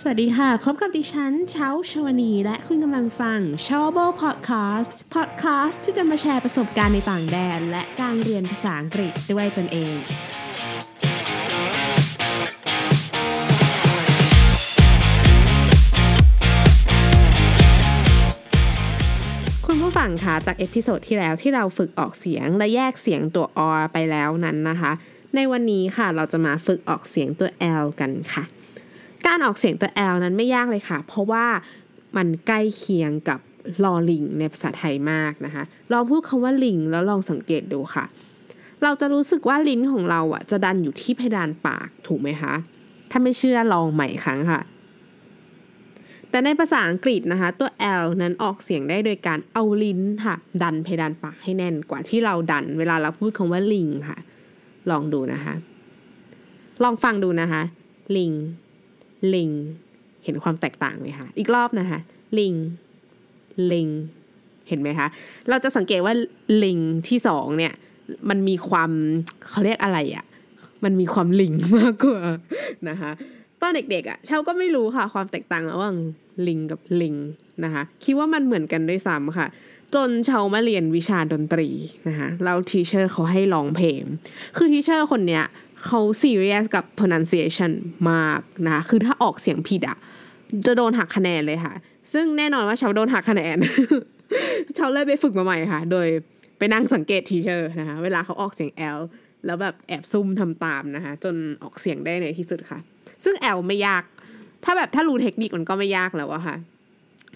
สวัสดีค่ะ พบกับดิฉันเช้าชวนี และคุณกำลังฟัง s h o w a b l e Podcast Podcast ที่จะมาแชร์ประสบการณ์ในต่างแดน และการเรียนภาษาอังกฤษด้วยตนเองคุณผู้ฟังคะจาก episode ที่แล้วที่เราฝึกออกเสียงและแยกเสียงตัว R ไปแล้วนั้นนะคะ ในวันนี้ค่ะเราจะมาฝึกออกเสียงตัว L กันค่ะ การออกเสียงตัว L นั้นไม่ยากเลยค่ะ เพราะว่ามันใกล้เคียงกับลอลิงในภาษาไทยมากนะคะ ลองพูดคำว่าลิงแล้วลองสังเกตดูค่ะ เราจะรู้สึกว่าลิ้นของเราอะจะดันอยู่ที่เพดานปากถูกไหมคะ ถ้าไม่เชื่อลองใหม่ครั้งค่ะ แต่ในภาษาอังกฤษนะคะ ตัว L นั้นออกเสียงได้โดยการเอาลิ้นค่ะ ดันเพดานปากให้แน่นกว่าที่เราดัน เวลาเราพูดคำว่าลิงค่ะ ลองดูนะคะ ลองฟังดูนะคะ ลิง ลิง เห็นความแตกต่างไหมคะ อีกรอบนะคะ ลิง ลิง เห็นไหมคะ เราจะสังเกตว่าลิงที่สองเนี่ย มันมีความเขาเรียกอะไรอะ่ะ มันมีความลิงมากกว่านะคะตอนเด็กๆอะ่ะเชาก็ไม่รู้ค่ะ ความแตกต่างระหว่างลิงกับลิงนะคะ คิดว่ามันเหมือนกันด้วยซ้ำค่ะ จนเชามาเรียนวิชาดนตรีนะคะแล้ว teacher เขาให้ร้องเพลง คือ teacher คนเนี้ย เขาซีเรียสกับ pronunciation มากนะคะคือถ้าออกเสียงผิดอะจะโดนหักคะแนนเลยค่ะ ซึ่งแน่นอนว่าเชาโดนหักคะแนนเชาเลยไปฝึกมาใหม่ค่ะ โดยไปนั่งสังเกต teacher นะคะ เวลาเขาออกเสียง L แล้วแบบแอบซุ่มทำตามนะคะ จนออกเสียงได้ในที่สุดค่ะ ซึ่ง L ไม่ยาก ถ้าแบบถ้ารู้เทคนิคมันก็ไม่ยากแล้วอะค่ะ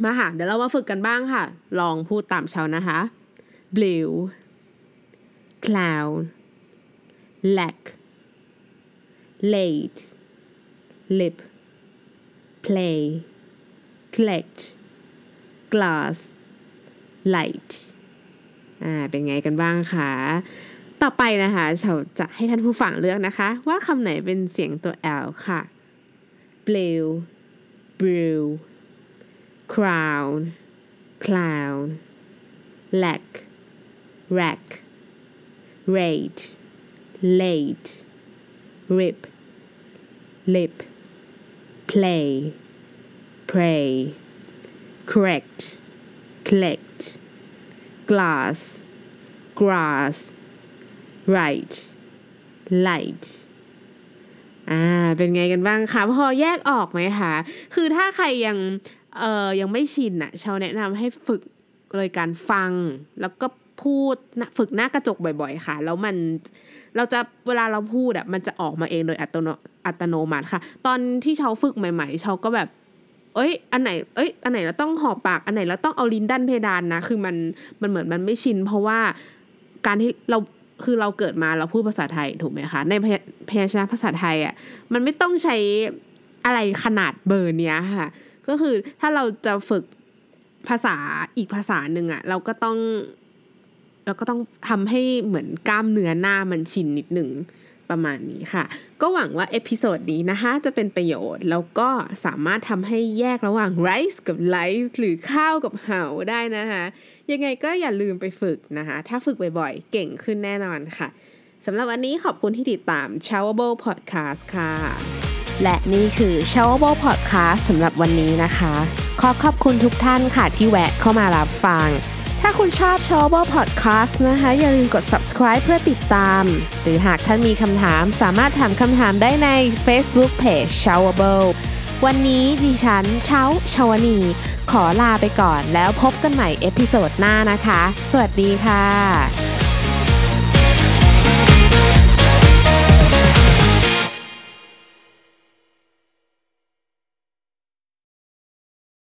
มาค่ะ เดี๋ยวเรามาฝึกกันบ้างค่ะ ลองพูดตามเชานะคะ blue cloud lack late lip play collect glass light อ่า เป็นไงกันบ้างคะ ต่อไปนะคะเราจะให้ท่านผู้ฟังเลือกนะคะ ว่าคำไหนเป็นเสียงตัว L ค่ะ blue brew crown clown lack rack rate late rip lip play pray correct collect glass grass right light อ่า เป็นไงกันบ้างคะพอแยกออกไหมคะ คือถ้าใครยัง เอ่อ ยังไม่ชินอะชาวแนะนำให้ฝึกโดยการฟังแล้วก็ พูดฝึกหน้ากระจกบ่อย ๆ ค่ะ แล้วมันเราจะเวลาเราพูดอะมันจะออกมาเองโดยอัตโนอัตโนมัติค่ะ ตอนที่เชาฝึกใหม่ ๆเชาก็แบบ เอ้ย อันไหน เอ้ย อันไหนเราต้องหอบปาก อันไหนเราต้องเอาลิ้นดันเพดานนะ คือมันมันเหมือนมันไม่ชิน เพราะว่าการที่เราคือเราเกิดมาเราพูดภาษาไทยถูกไหมคะ ในพยัญชนะภาษาไทยอะมันไม่ต้องใช้อะไรขนาดเบอร์เนี้ยค่ะ ก็คือถ้าเราจะฝึกภาษาอีกภาษาหนึ่งอะ เราก็ต้อง เราก็ต้องทำให้เหมือนกล้ามเนื้อหน้ามันชินนิดหนึ่งประมาณนี้ค่ะ ก็หวังว่า episode นี้นะคะจะเป็นประโยชน์ แล้วก็สามารถทำให้แยกระหว่าง rice กับ lice หรือข้าวกับเหาได้นะคะ ยังไงก็อย่าลืมไปฝึกนะคะ ถ้าฝึกบ่อยๆ เก่งขึ้นแน่นอนค่ะสำหรับวันนี้ขอบคุณที่ติดตาม showable Podcast ค่ะ และนี่คือ s h o w a b l e Podcast สำหรับวันนี้นะคะ ขอขอบคุณทุกท่านค่ะที่แวะเข้ามารับฟัง ถ้าคุณชอบ showable Podcast นะคะ อย่าลืมกด subscribe เพื่อติดตาม หรือหากท่านมีคำถามสามารถถามคำถามได้ใน Facebook Page s h o w a b l e วันนี้ดิฉันเช้าชาวนี ขอลาไปก่อนแล้วพบกันใหม่ episode หน้านะคะ สวัสดีค่ะ